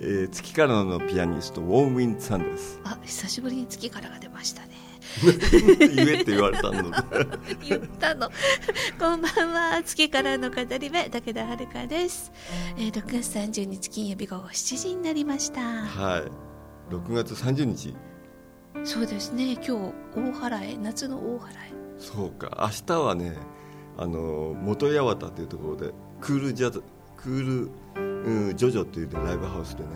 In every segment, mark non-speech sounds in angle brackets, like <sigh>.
えー、月からのピアニストウォン・ウィンさんです。あ久しぶりに月からが出ましたね。<laughs> 言えって言われたの。で <laughs> 言ったの。こんばんは。月からの語り部武田遥です、えー、6月30日金曜日午後7時になりました。はい。6月30日。そうですね。今日大払い夏の大払い。そうか。明日はねあの元八幡というところでクールジャズクール、うん、ジョジョという、ね、ライブハウスでね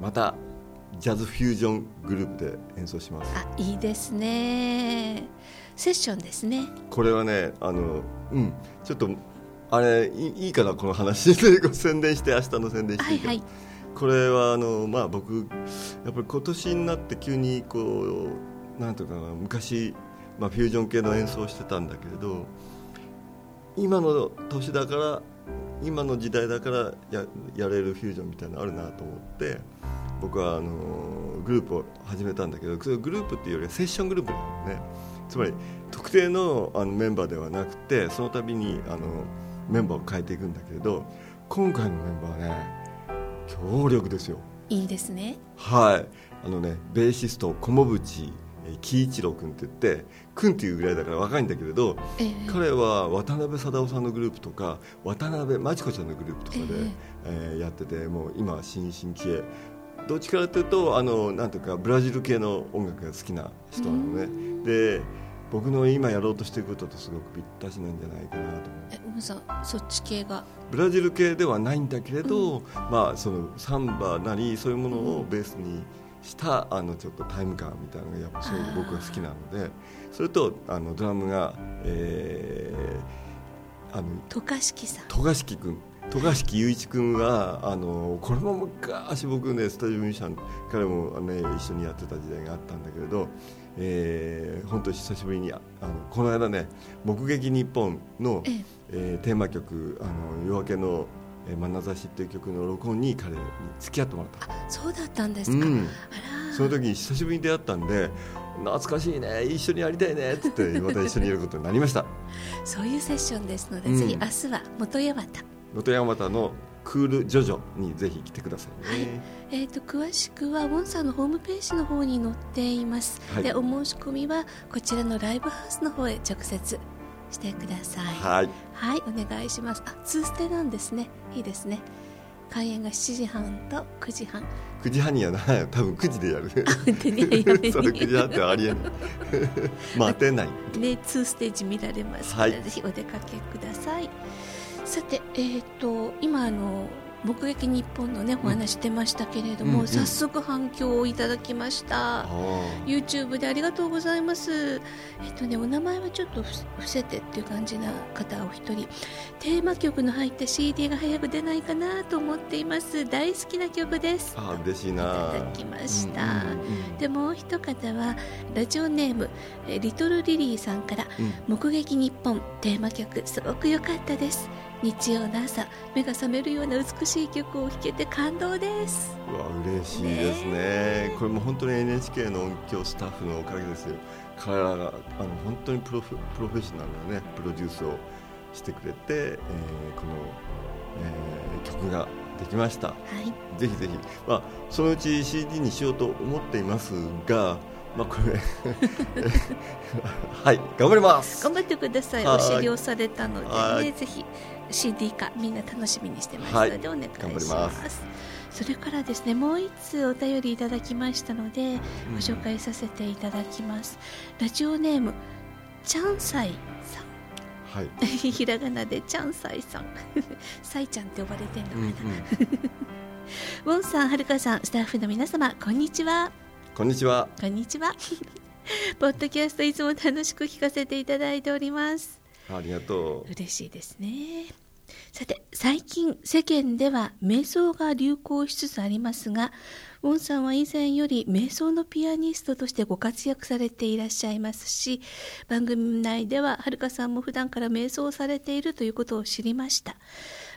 またジャズフュージョングループで演奏します。あいいですね。セッションですね。これはねあのうんちょっとあれいいいかなこの話で宣伝して明日の宣伝していいか、はいはい。これはあの、まあ、僕やっぱり今年になって急にこうなんとかな昔、まあ、フュージョン系の演奏をしてたんだけれど今の年だから今の時代だからややれるフュージョンみたいなのあるなと思って僕はあのグループを始めたんだけどそれグループっていうよりはセッショングループなのね。つまり特定のあのメンバーではなくてその度にあのメンバーを変えていくんだけれど今回のメンバーはね強力ですよ。いいですね。はい。あのねベーシスト小茂淵喜一郎君って言って君っていうぐらいだから若いんだけれど、ええ。彼は渡辺貞夫さんのグループとか渡辺真知子ちゃんのグループとかで、えーやっててもう今は新進気鋭。どっちからというとあのなんていうかブラジル系の音楽が好きな人なのね。で僕の今やろうとしていることとすごくぴったしなんじゃないかなと思う。えうむさんそっち系が。ブラジル系ではないんだけれど、まあそのサンバなりそういうものをベースにしたあのちょっとタイム感みたいなのがやっぱすごく僕が好きなのでそれとあのドラムが、えー、あの渡嘉敷さん。渡嘉敷君渡嘉敷雄一君はあのこれも昔僕ねスタジオミュージシャン彼も、ね、一緒にやってた時代があったんだけれど、えー、本当に久しぶりにあのこの間ね「目撃日本の」ええ。えーテーマ曲「あの夜明けのえー眼差し」っていう曲の録音に彼に付き合ってもらった、そうだったんですか、うん、その時に久しぶりに出会ったんで懐かしいね一緒にやりたいねっつって <laughs> また一緒にやることになりました。そういうセッションですので、うん。ぜひ明日は元八幡元山形のクールジョジョにぜひ来てくださいね、えー、と詳しくはウォンさんのホームページの方に載っています、はい。でお申し込みはこちらのライブハウスの方へ直接してください。はい。はいお願いします。あツーステなんですね。いいですね。開演が7時半と9時半。9時半にはな多分9時でやる。それ9時半ってありえない。<laughs> 待てない。ね、2ステージ見られますはい。ぜひお出かけください。さて、えー、と今あの目撃日本のねお話出ましたけれども、うん。うん早速反響をいただきました、あ YouTube でありがとうございます。えっとね、お名前はちょっと伏伏せてっていう感じな方お一人、テーマ曲の入った CD が早く出ないかなと思っています。大好きな曲です。ああ嬉しいいなただきました。でもう一方はラジオネームえリトルリリーさんからうん「目撃日本」テーマ曲すごく良かったです日曜の朝目が覚めるような美しい曲を聴けて感動です。うわ嬉しいですね。これも本当に NHK の音響スタッフのおかげですよ。彼らがあの本当にプロフプロフェッショナルなねプロデュースをしてくれて、えーこの、えー曲ができました。はい。ぜひぜひ、まあ、そのうち CD にしようと思っていますが、まあ、これ。<laughs> はい頑張ります。頑張ってください。はい。お尻をされたのはい。でねぜひ CD 化みんな楽しみにしてますはい。のでお願いしまます。すそれからですねもう一通お便りいただきましたのでご紹介させていただきます。ラジオネームチャンサイさん。はい、<laughs> ひらがなでチャンサイさん。<laughs> サイちゃんって呼ばれてんのかな、うんうん、ウォンさんはるかさんスタッフの皆様こんにちはこんにちは。こんにちは。<laughs> ポッドキャストいつも楽しく聞かせていただいております。ありがとう。嬉しいですね。さて最近世間では瞑想が流行しつつありますがウォンさんは以前より瞑想のピアニストとしてご活躍されていらっしゃいますし番組内でははるかさんも普段から瞑想をされているということを知りました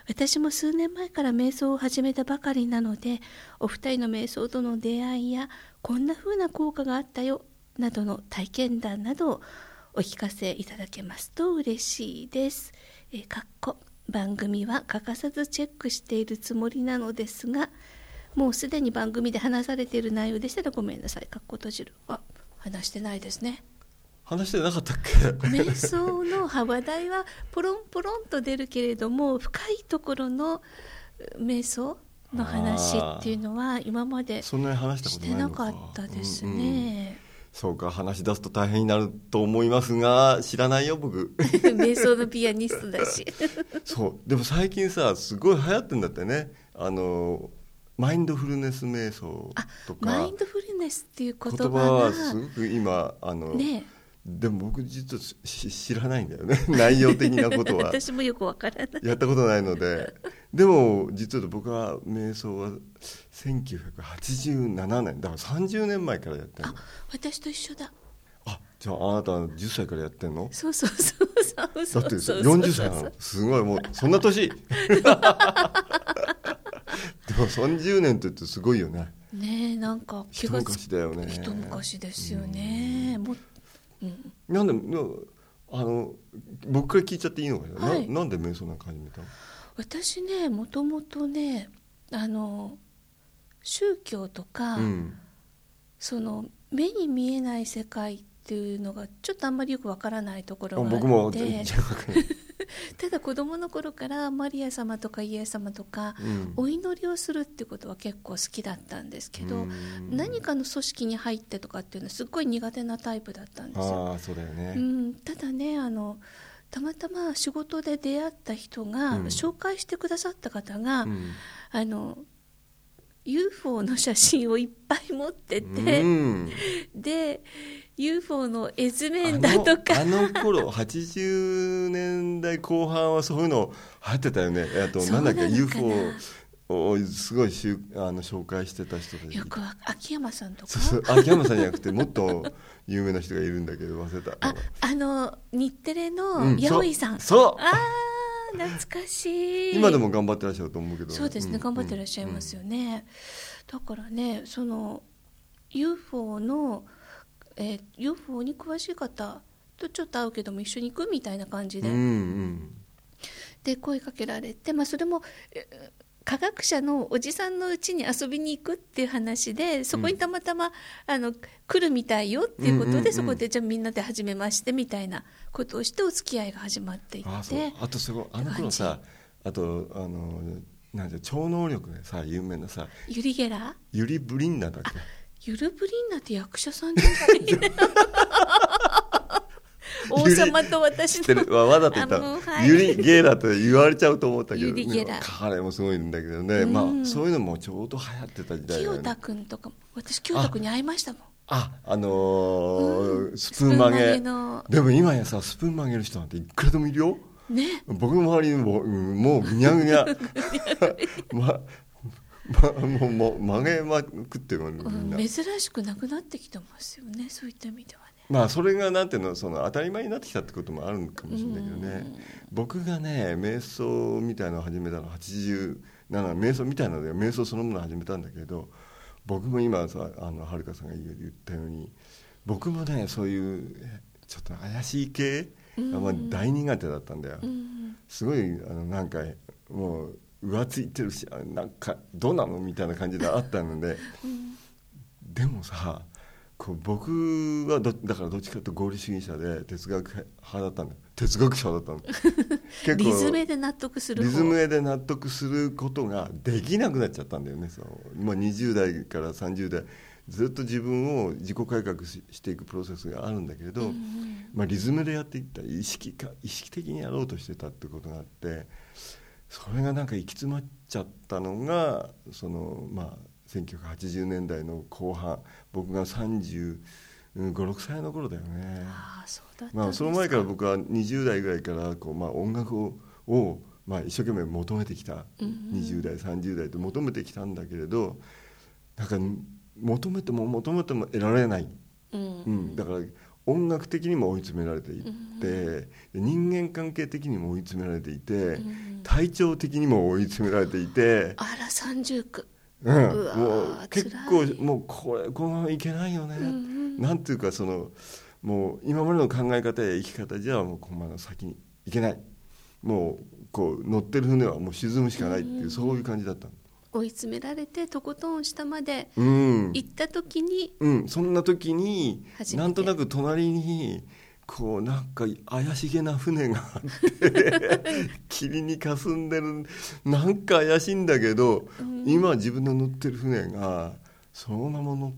私も数年前から瞑想を始めたばかりなのでお二人の瞑想との出会いやこんな風な効果があったよなどの体験談などをお聞かせいただけますと嬉しいです。えー、かっこ番組は欠かさずチェックしているつもりなのですがもうすでに番組で話されている内容でしたらごめんなさい。かっこ閉じる。あ話してないですね。話してなかったっけ？瞑想の話題はポロンポロンと出るけれども <laughs> 深いところの瞑想の話っていうのは今までしてなかったですね。そうか話し出すと大変になると思いますが知らないよ僕。<laughs> 瞑想のピアニストだし。<laughs> そうでも最近さすごい流行ってんだってね。あのマインドフルネス瞑想とか。マインドフルネスっていう言葉はすごく今あの、ね、でも僕実は知らないんだよね。<laughs> 内容的なことは。<laughs> 私もよくわからない。やったことないので。<laughs> でも実は僕は瞑想は1987年。だから30年前からやってるあ私と一緒だ。あじゃああなた10歳からやってんの？そうそうそうそうそうだって40歳なのすごいもうそんな年。でも30年って言ってすごいよね。ねえなんか一昔だよね。一昔ですよね、うん、もうん、なんであの僕から聞いちゃっていいのかな,、はい、ななんで瞑想なんか始めたの？私ねもともとねあの宗教とか、うん、その目に見えない世界っていうのがちょっとあんまりよくわからないところがあって。僕も <laughs> ただ子供の頃からマリア様とかイエス様とか、お祈りをするってことは結構好きだったんですけど、何かの組織に入ってとかっていうのはすっごい苦手なタイプだったんですよ。うだよね、うん、ただねあのたまたま仕事で出会った人が、うん、紹介してくださった方が、うん、あの UFO の写真をいっぱい持ってて、うん、で UFO の絵図面だとか。あの頃80年代後半はそういうの流行ってたよね。あとなんだっけ UFO をすごいしゅあの紹介してた人たち。よく秋山さんとか？そうそう秋山さんじゃなくてもっと <laughs> 有名な人がいるんだけど忘れた。ああの日テレの八百井さん、うん、そう。ああ懐かしい。今でも頑張ってらっしゃると思うけど。そうですね、うん、頑張ってらっしゃいますよね、うん、だからねその UFO のえー、UFO に詳しい方とちょっと会うけども一緒に行くみたいな感じで、うんうん、で声かけられて、まあ、それも科学者のおじさんのうちに遊びに行くっていう話でそこにたまたま、うん、あの来るみたいよっていうことで、うんうんうん、そこでじゃあみんなで初めましてみたいなことをしてお付き合いが始まっていってあとすごいあの頃さあとあのなんて超能力でさ有名なさユリ・ゲラ？ユリ・ブリンナだっけ？ユルブリンナって役者さんじゃない <laughs> 王様と私の。わざと言った、はい、ユリ・ゲーラと言われちゃうと思ったけど、ね、彼もすごいんだけどね、うん、まあそういうのもちょうど流行ってた時代ね。清田君とか私清田君に会いましたもんああのーうん、スプーン曲げ。でも今やさスプーン曲げる人なんていくらでもいるよ。ね。僕の周りにももうぐにゃぐにゃ。まま、もうもう曲げまくってるみんな、珍しくなくなってきてますよねそういった意味ではねまあそれがなんていうのその当たり前になってきたってこともあるかもしれないけどね僕がね瞑想みたいのを始めたの87瞑想みたいなので瞑想そのものを始めたんだけど僕も今さあのはるかさんが言ったように僕もねそういうちょっと怪しい系、まあ、大苦手だったんだよ、すごいあのなんかもう浮ついてるしなんかどうなの？みたいな感じであったので、うん、でもさこう僕はだからどっちかというと合理主義者で哲学派だったんだ哲学者だったの。<laughs> 結構リズムで納得するリズムで納得することができなくなっちゃったんだよね。そう、まあ、20代から30代ずっと自分を自己改革していくプロセスがあるんだけれど、うん、まあ、リズムでやっていった。意識か意識的にやろうとしてたってことがあってそれがなんか行き詰まっちゃったのがそのまあ1980年代の後半僕が35、6歳の頃だよね。あそうだまあ、その前から僕は20代ぐらいからこう、まあ、音楽をを、まあ、一生懸命求めてきた、うん、20代30代と求めてきたんだけれどなんか求めても求めても得られない、うん、うん、だから音楽的にも追い詰められていって、うん、人間関係的にも追い詰められていて、うん、体調的にも追い詰められていてあら三重苦うん、もう結構もうこれこのままいけないよね、うん、なんていうかそのもう今までの考え方や生き方じゃもうこのまま先にいけない。もうこう乗ってる船はもう沈むしかないっていう、そういう感じだった追い詰められてとことん下まで行った時に、うん、うん、そんな時になんとなく隣にこうなんか怪しげな船があって <laughs> 霧にかすんでるなんか怪しいんだけど、うん、今自分の乗ってる船がそのまま乗っ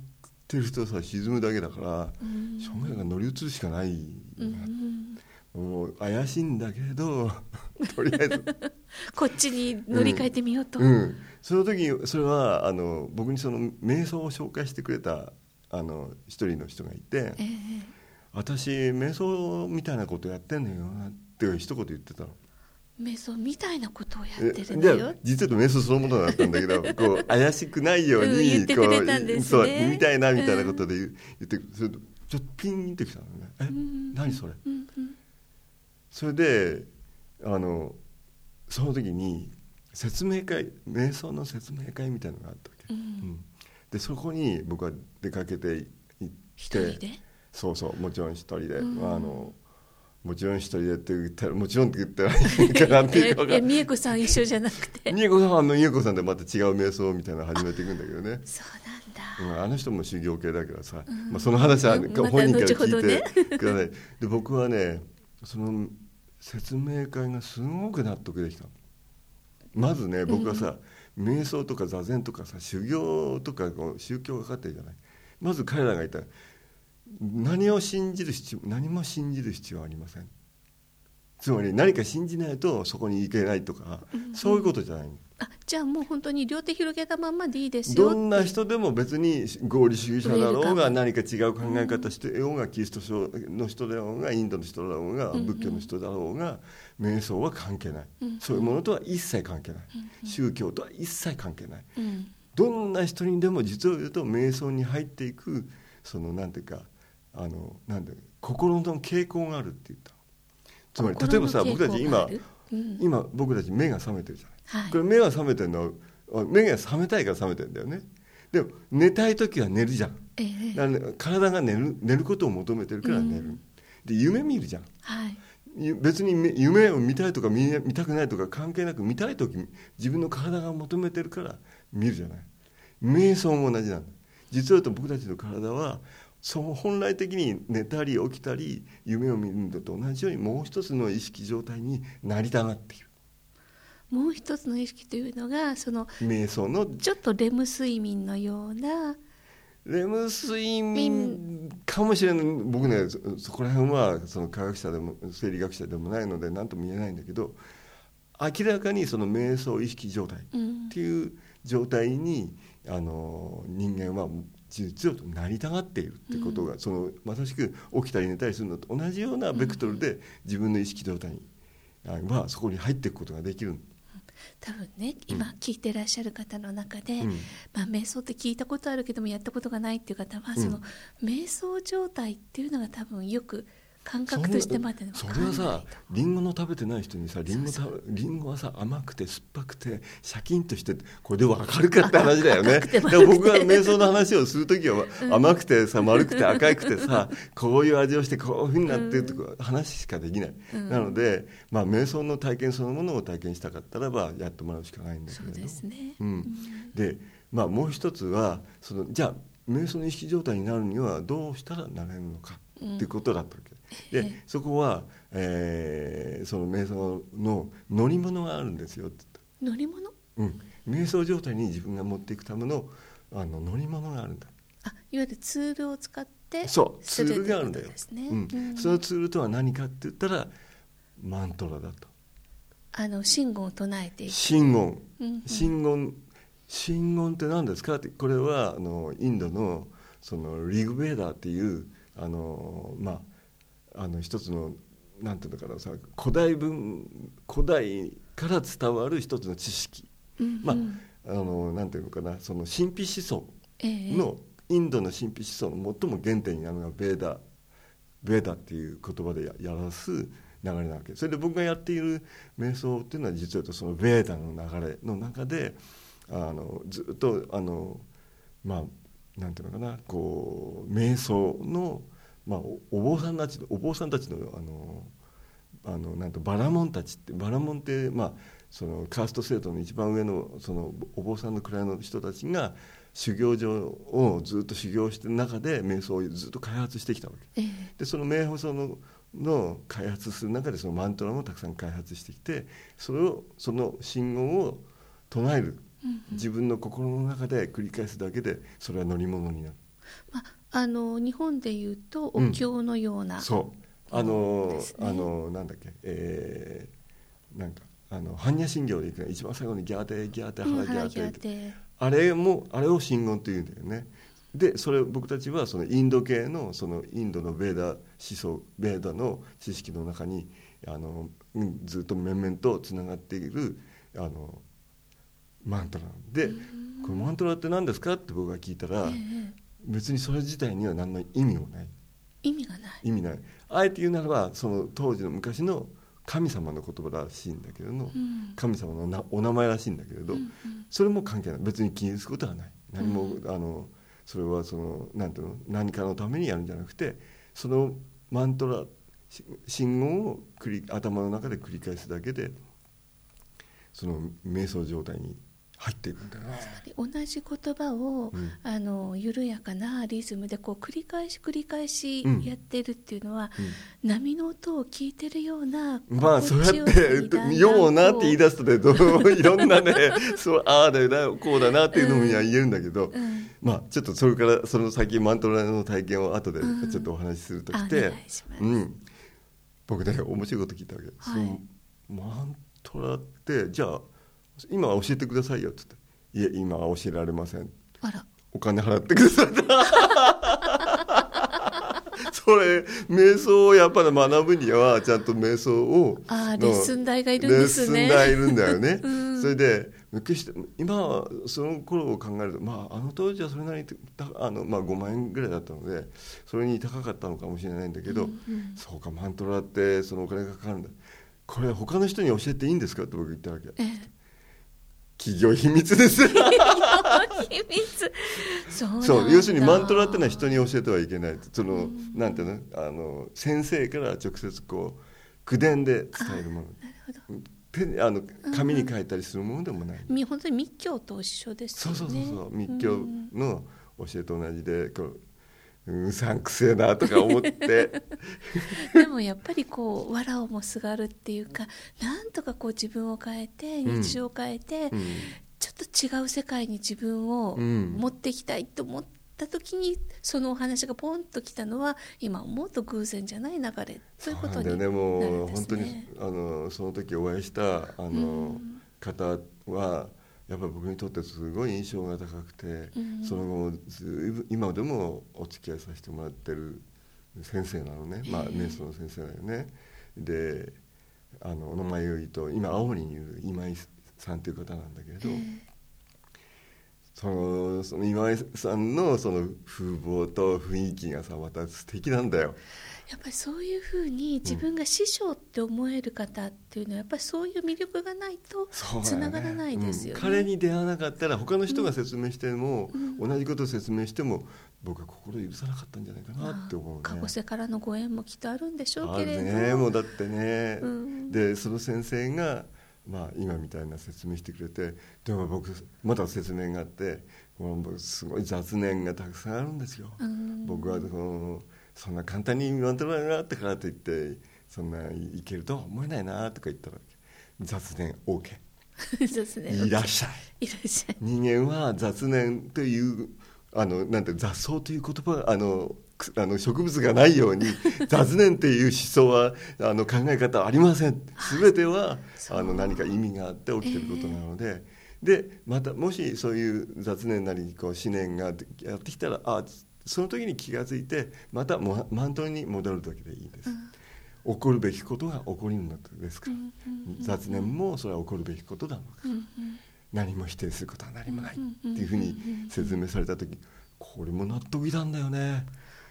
てる人さ沈むだけだから、うん、正面が乗り移るしかない、うん、もう怪しいんだけど <laughs> とりあえず。<laughs> こっちに乗り換えてみようと、その時それはあの僕にその瞑想を紹介してくれたあの一人の人がいて。えー私瞑想みたいなことやってんのよって一言言ってたの。瞑想みたいなことをやってるんだよ実は瞑想そのものだったんだけど <laughs> こう怪しくないように、うん、言ってくれたんです、ね、そうみたいなみたいなことで言,、ってそれちょっとピンってきたのね。え、うん、何それ、うん、それであのその時に説明会瞑想の説明会みたいなのがあったわけ、うん、でそこに僕は出かけて行って一人で？そうそうもちろん一人で、うん、あのもちろん一人でって言ったらもちろんって言ったらいいかなっていうか美恵子さん一緒じゃなくて。美恵子さんは美恵子さんでまた違う瞑想みたいなの始めていくんだけどね。<laughs> そうなんだ、うん、あの人も修行系だけどさ、うん、まあ、その話は本人から聞いてください、ね、で僕はねその説明会がすごく納得できた。まずね僕はさ、うん、瞑想とか座禅とかさ修行とかこう宗教がかかってるじゃない。まず彼らがいた何を信じる必要何も信じる必要はありません。つまり何か信じないとそこに行けないとか、うん、そういうことじゃない。あじゃあもう本当に両手広げたままでいいですよ。どんな人でも別に合理主義者だろうが何か違う考え方してようがキリスト教の人だろうがインドの人だろうが仏教の人だろうが瞑想は関係ない、うんうん、そういうものとは一切関係ない、うんうん、宗教とは一切関係ない、うん、どんな人にでも実を言うと瞑想に入っていくそのなんていうかあのなんで心の傾向があるって言ったつまり例えばさ僕たち今、うん、今僕たち目が覚めてるじゃない、はい、これ目が覚めてるのは目が覚めたいから覚めてるんだよね。でも寝たい時は寝るじゃん、えー、体が寝る寝ることを求めてるから寝る、うん、で夢見るじゃん、はい、別に夢を見たいとか見見たくないとか関係なく見たい時自分の体が求めてるから見るじゃない。瞑想も同じなんだ。実は言うと僕たちの体はそう本来的に寝たり起きたり夢を見るのと同じようにもう一つの意識状態になりたがっている。もう一つの意識というのがその瞑想のちょっとレム睡眠のようなレム睡眠。かもしれない。僕ねそこら辺はその科学者でも生理学者でもないので何とも言えないんだけど明らかにその瞑想意識状態っていう状態に、あの人間は実はなりたがっているってことが、うん、そのまさしく起きたり寝たりするのと同じようなベクトルで自分の意識状態にはそこに入っていくことができる。多分ね今聞いてらっしゃる方の中で、うん、まあ、瞑想って聞いたことあるけどもやったことがないっていう方は、その瞑想状態っていうのが多分よく感覚としてまでそれはさりんごの食べてない人にさりんごはさ甘くて酸っぱくてシャキンとしてこれで分かるかって話だよね。で僕が瞑想の話をする時は、甘くてさ丸くて赤くてさこういう味をしてこういうふうになってるとか話しかできない、うん、なので、まあ、瞑想の体験そのものを体験したかったらばやってもらうしかないんだけどそうですね、うん、で、まあ、もう一つはそのじゃあ瞑想の意識状態になるにはどうしたらなれるのかっていうことだったわけでそこは、えー、その瞑想の乗り物があるんですよ。って乗り物？うん。瞑想状態に自分が持っていくためのあの乗り物があるんだ。あいわゆるツールを使ってそうツールがあるんだよ、ね、うん、うん、そのツールとは何かって言ったらマントラだと。あの真言を唱えていく。真言、真言真言って何ですか？ってこれはあのインドのそのリグベーダーっていうあのまああの一つのなんていうのかなさ古代文古代から伝わる一つの知識、うんうん。まああのなんていうのかなその神秘思想ええ。の、インドの神秘思想の最も原点になるのがベーダベーダっていう言葉でややらす流れなわけ。それで僕がやっている瞑想っていうのは実はそのベーダの流れの中であのずっとあのまあなんていうのかなこう瞑想の、まあ、おお坊さんたちのお坊さんたちのあのあのなんとバラモンたちってバラモンって、まあ、そのカースト制度の一番上のそのお坊さんの位の人たちが修行場をずっと修行してる中で瞑想をずっと開発してきたわけ。ええ。でその瞑想のの開発する中でそのマントラもたくさん開発してきてそれをその信号を唱える。自分の心の中で繰り返すだけでそれは乗り物になる。まあ、あの日本でいうとうんお経のような、そう。あのあのなんだっけ。えーなんかあの般若心経でいくの一番最後にギャーテギャーテうん腹ギャーテって。ーテあれもあれを真言っていうんだよね。でそれ僕たちはそのインド系のそのインドのベーダ思想ベーダの知識の中にあのうんずっと面々とつながっているあのマントラでこのマントラって何ですか？って僕が聞いたらええ別にそれ自体には何の意味もない。意味がない。意味ない。あえて言うならばその当時の昔の神様の言葉らしいんだけれども、うん。神様のなお名前らしいんだけれど、うんうん。それも関係ない。別に気にすることはない。何も、あのそれはそのなんていうの？何かのためにやるんじゃなくてそのマントラし信号を繰り頭の中で繰り返すだけでその瞑想状態に入っていくんだよね。同じ言葉を、うん。あの緩やかなリズムでこう繰り返し繰り返しうん。やってるっていうのは、うん。波の音を聞いてるようなまあそうやってよさにだんだん「ような」って言いこ出すとねどういろんなね <laughs> そうああだよなこうだなっていうのも言えるんだけど、ううん。まあちょっとそれからその先マントラの体験を後でうん。ちょっとお話しするとして、僕ね面白いこと聞いたわけ、はい。そのマントラってじゃあ今は教えてくださいよって言って「いえ今は教えられません」あら。お金払ってください。<laughs> それ瞑想をやっぱり学ぶにはちゃんと瞑想をのあーレッスン代がいるんですね。レッスン代いるんだよね、<laughs> うん。それで昔して今はその頃を考えると、まあ、あの当時はそれなりにたあの、まあ、5万円ぐらいだったのでそれに高かったのかもしれないんだけど、うんうん。そうかマントラってそのお金がかかるんだ。これ他の人に教えていいんですか？って僕言ったわけ。ええ企業秘密です。秘密。そうそう要するにマントラってのは人に教えてはいけないその、なんていうの？あの先生から直接こう口伝で伝えるもの。なるほど。手あの紙に書いたりするものでもない、み本当に密教と一緒ですそうそうそうそう。密教うんの教えと同じでこううさんくせえなとか思ってでもやっぱりこう藁をもすがるっていうかなんとかこう自分を変えて日常を変えて、うんちょっと違う世界に自分を持っていきたいと思った時にそのお話がポンときたのは今思うと偶然じゃない流れということになるんですね。うんねもう本当にあのその時お会いしたあの、うん方はやっぱり僕にとってすごい印象が高くて、うん。その後もずいぶん今でもお付き合いさせてもらってる先生なのね、まあ、瞑想の先生だよね。であのお名前を言うと今青森にいる今井さんという方なんだけれど、え。そのその今井さんのその風貌と雰囲気がさまた素敵なんだよ。やっぱりそういうふうに自分が師匠って思える方っていうのはやっぱりそういう魅力がないとつながらないですよね。うん。彼に出会わなかったら他の人が説明しても、同じことを説明しても僕は心許さなかったんじゃないかなって思うね。かぼせからのご縁もきっとあるんでしょうけれど。ねもうだってね、うん。でその先生が、まあ、今みたいな説明してくれてでも僕まだ説明があってすごい雑念がたくさんあるんですよ。うん。僕はそのそんな簡単にマントラがあったからといってそんないけるとは思えないなとか言ったら雑念 OK ですねいらっしゃい。いらっしゃい。人間は雑念というあのなんて雑草という言葉あのくあの植物がないように <laughs> 雑念という思想はあの考え方はありません。全てはあの何か意味があって起きてることなので、でまたもしそういう雑念なりこう思念がやってきたらあその時に気が付いてまたもマントルに戻る時でいいです、起こるべきことが起こりのですか。ら、雑念もそれは起こるべきことなのか、何も否定することは何もないっていうふうに説明された時これも納得いたんだよね。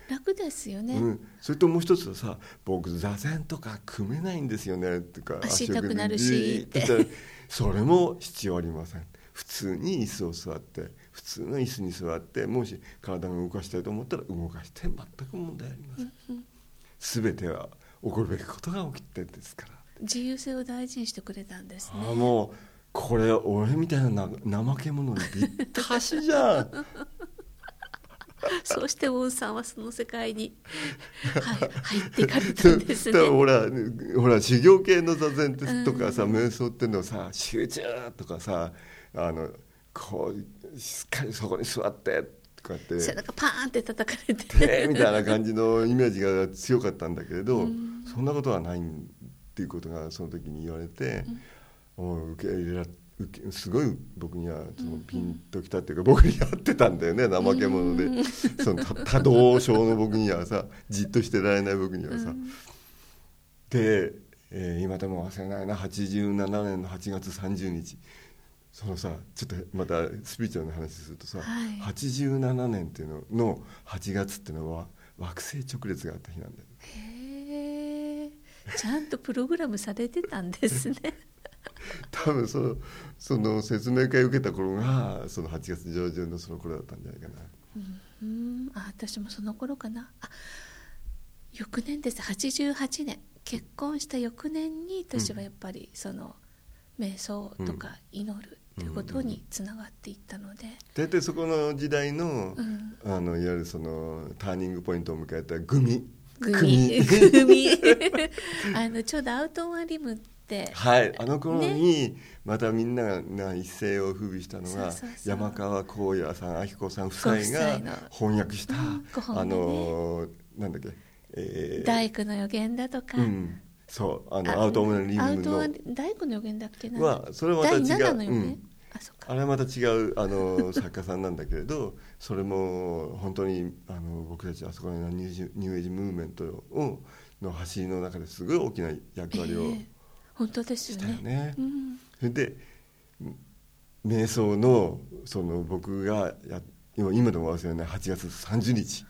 楽ですよね、うん、それともう一つはさ「僕座禅とか組めないんですよね」ってか足痛くなるしって。それも必要ありません。普通に椅子を座って普通の椅子に座ってもし体が動かしたいと思ったら動かして全く問題ありません、全ては起こるべきことが起きてですから。自由性を大事にしてくれたんですね。あもうこれ俺みたいな怠け者にぴったしじゃん。<laughs> そうしてウォンさんはその世界に、はい、入っていかれたんですね。ほらほら修行系の座禅とかさ、うん、瞑想っていうのはさ集中とかさあのこうしっかりそこに座ってとかって背中パーンって叩かれて。みたいな感じのイメージが強かったんだけれど、うん、そんなことはないっていうことがその時に言われて、うん、受け入れられすごい僕にはそのピンときたっていうか僕に合ってたんだよね怠け者で。その多動症の僕にはさじっとしてられない僕にはさ。で、えー、今でも忘れないな87年の8月30日そのさちょっとまたスピリチュアルな話するとさ、はい、87年っていうのの8月っていうのは惑星直列があった日なんだよ。へえ。ちゃんとプログラムされてたんですね。<laughs> 多分そのその説明会受けた頃がその8月上旬のその頃だったんじゃないかな。うん、あ私もその頃かな。あ翌年です。88年。結婚した翌年に私はやっぱりその、瞑想とか祈るっていうことにつながっていったので、大体そこの時代の,、あのいわゆるそのターニングポイントを迎えたグミ。グミ。グミ。<laughs> あのちょうどアウトワリムって。はい。あの頃にまたみんなが一世を風靡したのが山川光也さん明子さん夫妻が翻訳した、あのなんだっけ、えー、大工の予言だとか、うん。そう。あのアウトオムリムの。大工の予言だっけ？なはそれはまた違う、うん、あれはまた違うあの作家さんなんだけれどそれも本当にあの僕たちあそこのニューエイジムーブメントをの走りの中ですごい大きな役割を、えー、本当ですよね。ね。うん、それで瞑想のその僕がや今でも忘れない8月30日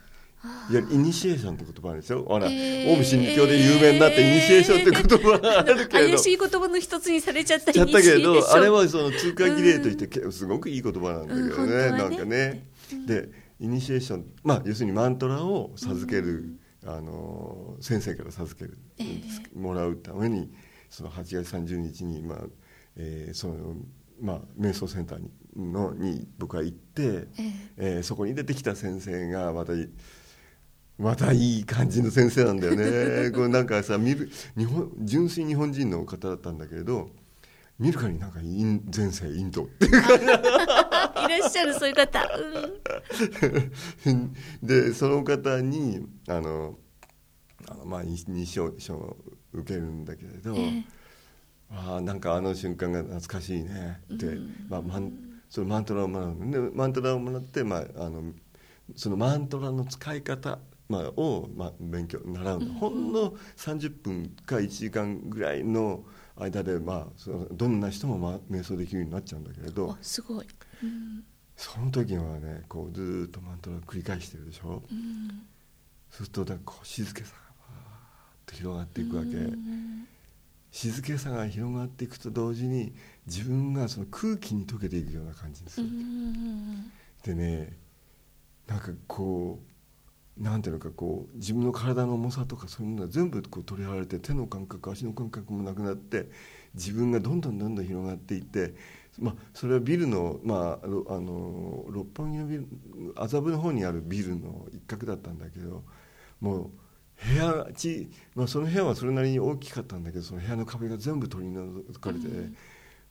いやイニシエーションって言葉あるでしょ？ほら、えー、オウム真理教で有名になってイニシエーションって言葉があるけど。怪しい言葉の一つにされちゃったちゃったけどあれはその通過儀礼としてすごくいい言葉なんだけどね。うん、なんかね、うん、でイニシエーションまあ要するにマントラを授ける、うん、あの先生から授ける、えー、もらうためにその8月30日にまあ、えー、そのまあ瞑想センターにのに僕は行って、えー、えー、そこに出てきた先生がまたまたいい感じの先生なんだよね。<laughs> これなんかさ見る日本純粋日本人の方だったんだけれど見るからになんかイン前世インドっていうかいらっしゃるそういう方、うん、でその方にあのあのまあ認証書を受けるんだけれど、えー、あなんかあの瞬間が懐かしいね。って、うん、まあ、マンそのマントラをもらうでマントラをもらって、まあ、あのそのマントラの使い方まあ、を、まあ、勉強習うほんの30分か1時間ぐらいの間で、まあ、そのどんな人も、まあ、瞑想できるようになっちゃうんだけれど。すごい、うん、その時はねこうずっとマントラを繰り返してるでしょ、うん、そうするとだこう静けさがわーっと広がっていくわけ、静けさが広がっていくと同時に自分がその空気に溶けていくような感じにする、でねなんかこうなんていうのかこう自分の体の重さとかそういうのが全部こう取り払われて手の感覚足の感覚もなくなって自分がどんどんどんどん広がっていって、まあ、それはビルの,、まあ、あの六本木のビル麻布の方にあるビルの一角だったんだけどもう部屋ち、まあ、その部屋はそれなりに大きかったんだけどその部屋の壁が全部取り除かれて、うん、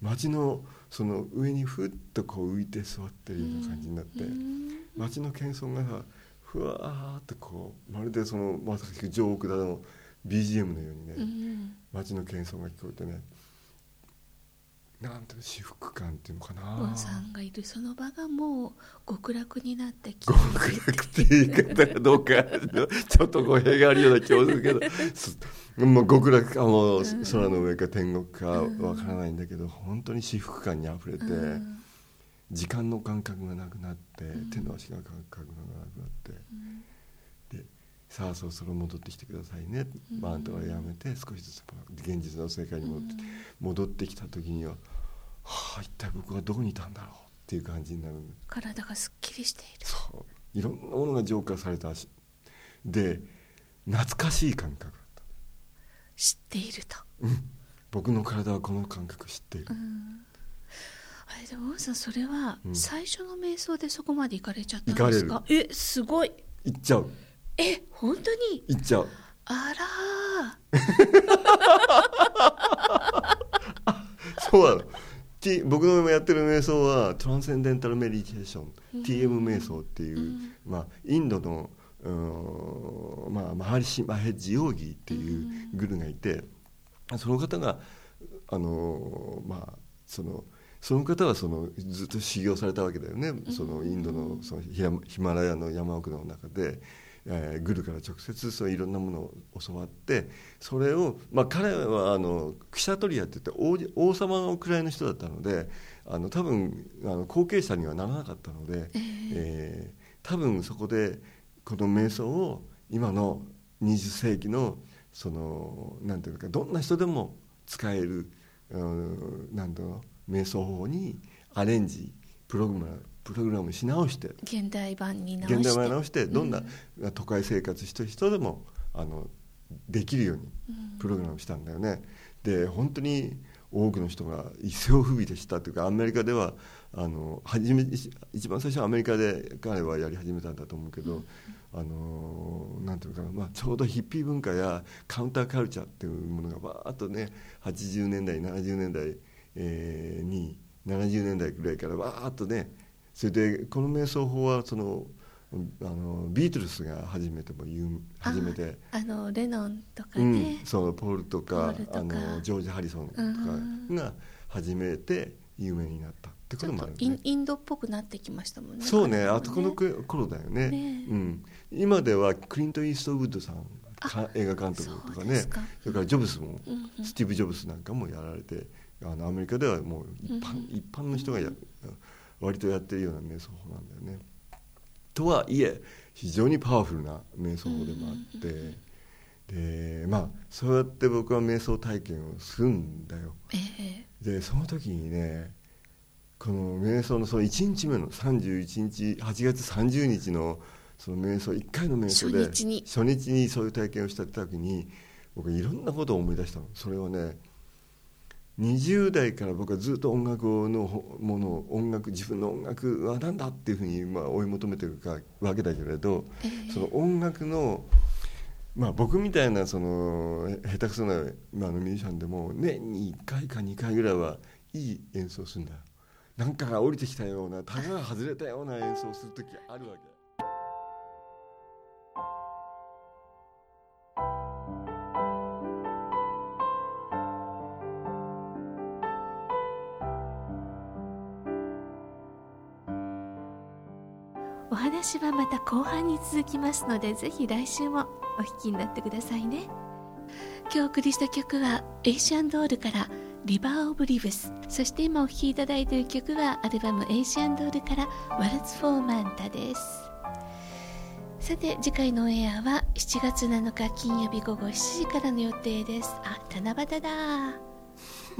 街のその上にふっとこう浮いて座ってるような感じになって、うん、街の喧騒がさふわーってこうまるでそのまさしくジョークだの BGM のようにね、うん、街の喧騒が聞こえてねなんて至福感っていうのかな。おさんがいるその場がもう極楽になって極楽って言い方がどうかちょっと語弊があるような気もするけど <laughs> もう極楽かもう空の上か天国かわからないんだけど、本当に至福感にあふれて、時間の感覚がなくなって、手の足が感覚がなくなって、でさあそろそろ戻ってきてくださいね、バントはやめて少しずつ現実の世界に戻って,、戻ってきた時にははあ一体僕はどこにいたんだろうっていう感じになる。体がすっきりしている。そう。いろんなものが浄化されたしで懐かしい感覚だった。知っていると、うん、僕の体はこの感覚知っている、うんあれでもさんそれは最初の瞑想でそこまで行かれちゃったんですか、うん、えすごい。行っちゃう。え本当に？行っちゃう。あら <laughs> そうなの。僕の今やってる瞑想はトランセンデンタルメディテーション、うん、TM 瞑想っていう、うん、まあ、インドのまあ、マハリシ・マヘッジ・ヨーギーっていうグルがいて、うん、その方があのまあそのその方はそのずっと修行されたわけだよね、そのインドのそのヒマラヤの山奥の中で、えー、グルから直接そういろんなものを教わってそれを、まあ、彼はあのクシャトリアって言って王王様の位の人だったのであの多分あの後継者にはならなかったので、えー、えー、多分そこでこの瞑想を今の20世紀のそのなんていうかどんな人でも使える、うん、なんていうの？瞑想法にアレンジプログラムプログラムし直して現代版に直して。現代版に直してどんな都会生活してる人でもあのできるようにプログラムしたんだよね。で本当に多くの人が一世を風靡でしたというかアメリカではあの初め一番最初はアメリカで彼はやり始めたんだと思うけど、あのなんていうかな、まあ、ちょうどヒッピー文化やカウンターカルチャーっていうものがバーッとね80年代70年代えー、に70年代ぐらいからわーっとねそれでこの瞑想法はそのあのビートルズが初めても初めて。あのレノンとかね、うん、そうポールとかあのジョージ・ハリソンとかが初めて有名になったってこともある、ね、インドっぽくなってきましたもんね。そうねあとこの頃だよね、ね、うん、今ではクリント・イーストウッドさん映画監督とかね。それからジョブスも、うんうん、スティーブ・ジョブスなんかもやられてあのアメリカではもう一般うん、一般の人がや割とやってるような瞑想法なんだよね。とはいえ非常にパワフルな瞑想法でもあって、でまあそうやって僕は瞑想体験をするんだよ。えー、でその時にねこの瞑想のその1日目の31日8月30日のその瞑想1回の瞑想で初日に。初日にそういう体験をした時に僕いろんなことを思い出したの。それはね20代から僕はずっと音楽のもの音楽自分の音楽は何だっていうふうにまあ追い求めてるかわけだけれど、えー、その音楽のまあ僕みたいなその下手くそな今のミュージシャンでも年に1回か2回ぐらいはいい演奏するんだよ。なんかが降りてきたようなタガが外れたような演奏をする時あるわけ。話はまた後半に続きますのでぜひ来週もお聴きになってくださいね。今日お送りした曲はエイシャンドールからリバー・オブ・リブスそして今お聴きいただいている曲はアルバムエイシャンドールからワルツ・フォーマンタです。さて次回のオンエアは7月7日金曜日午後7時からの予定です。あ七夕だ。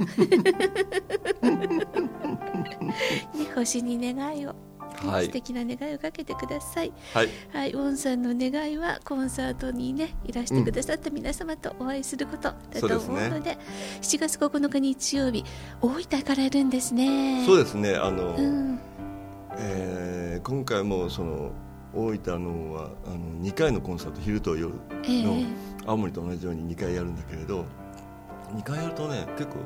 <laughs> <laughs> ね、星に願いをはい、素敵な願いをかけてください。はい、はい、ウォンさんの願いはコンサートにねいらしてくださった皆様とお会いすることだと思うので、うんでね、7月9日日曜日大分行かれるんですね。そうですね。あの、うん、えー、今回もその大分のはあの2回のコンサート昼と夜の、えー、青森と同じように2回やるんだけれど2回やるとね結構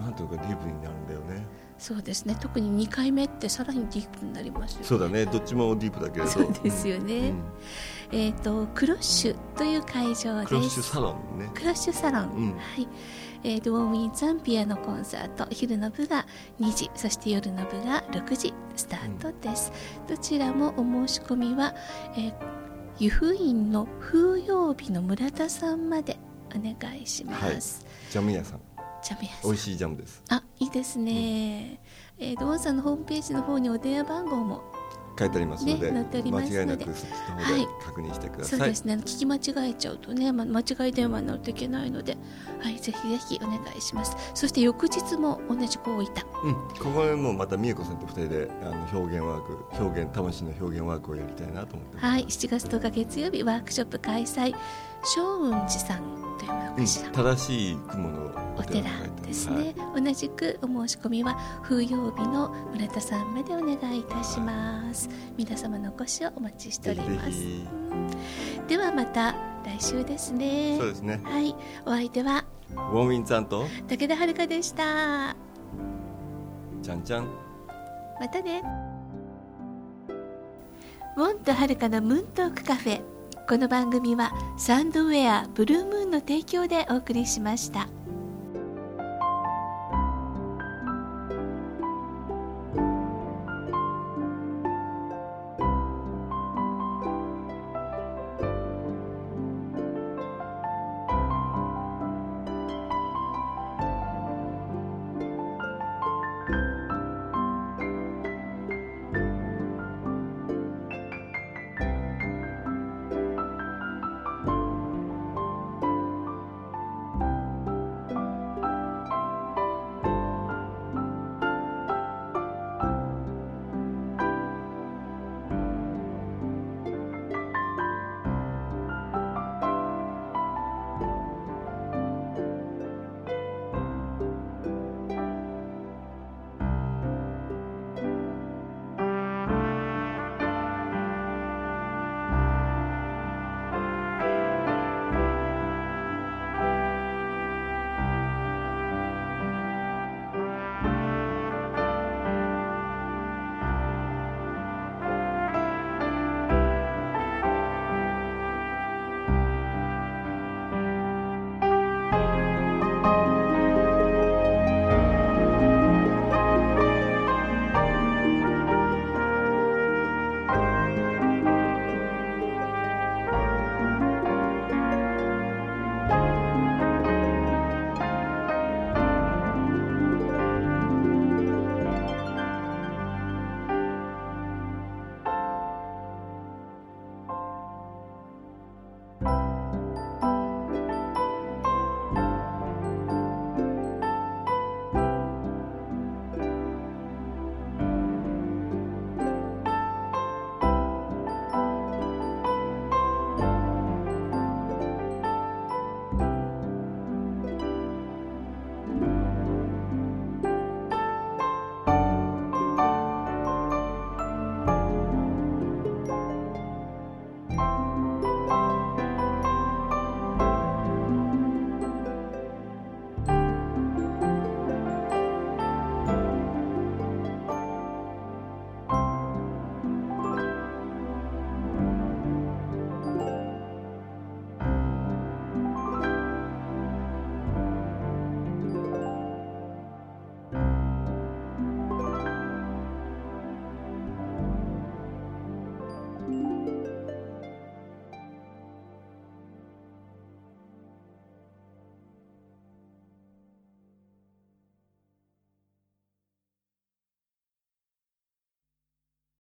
なんというかディープになるんだよね。そうですね。特に2回目ってさらにディープになりますよね。そうだね。どっちもディープだけれど。そうですよね、うん、えっ、ー、とクロッシュという会場です。クロッシュサロンね。クロッシュサロン、うん、はい。えー、ドウォーミンザンピアノコンサート昼の部が2時そして夜の部が6時スタートです、うん、どちらもお申し込みは、えー、湯布院の風曜日の村田さんまでお願いします、ジャム屋さんジャム屋さん。美味しいジャムです。あいいですね、えー、ドンさんのホームページの方にお電話番号も。書いてありますので、ね間ますので。違いなくそっちの方で確認してください、そうですね。聞き間違えちゃうとね、ま、間違い電話になるといけないので、はい、ぜひぜひお願いします。そして翌日も同じ子をいたうん、ここでもまた美恵子さんと二人であの表現ワーク表現魂の表現ワークをやりたいなと思ってます、はい7月10日月曜日ワークショップ開催祥雲寺さんというのかしら、うん、正しい雲のお寺ですね、同じくお申し込みは風曜日の村田さんまでお願いいたします。皆様のお越しをお待ちしておぜります。ではまた来週ですね。そうですね。はい。お相手は？ウォーミンさんと？武田遥でした。ちゃんちゃん。またね。ウォンとはるかのムーントークカフェこの番組はサンドウェアブルームーンの提供でお送りしました。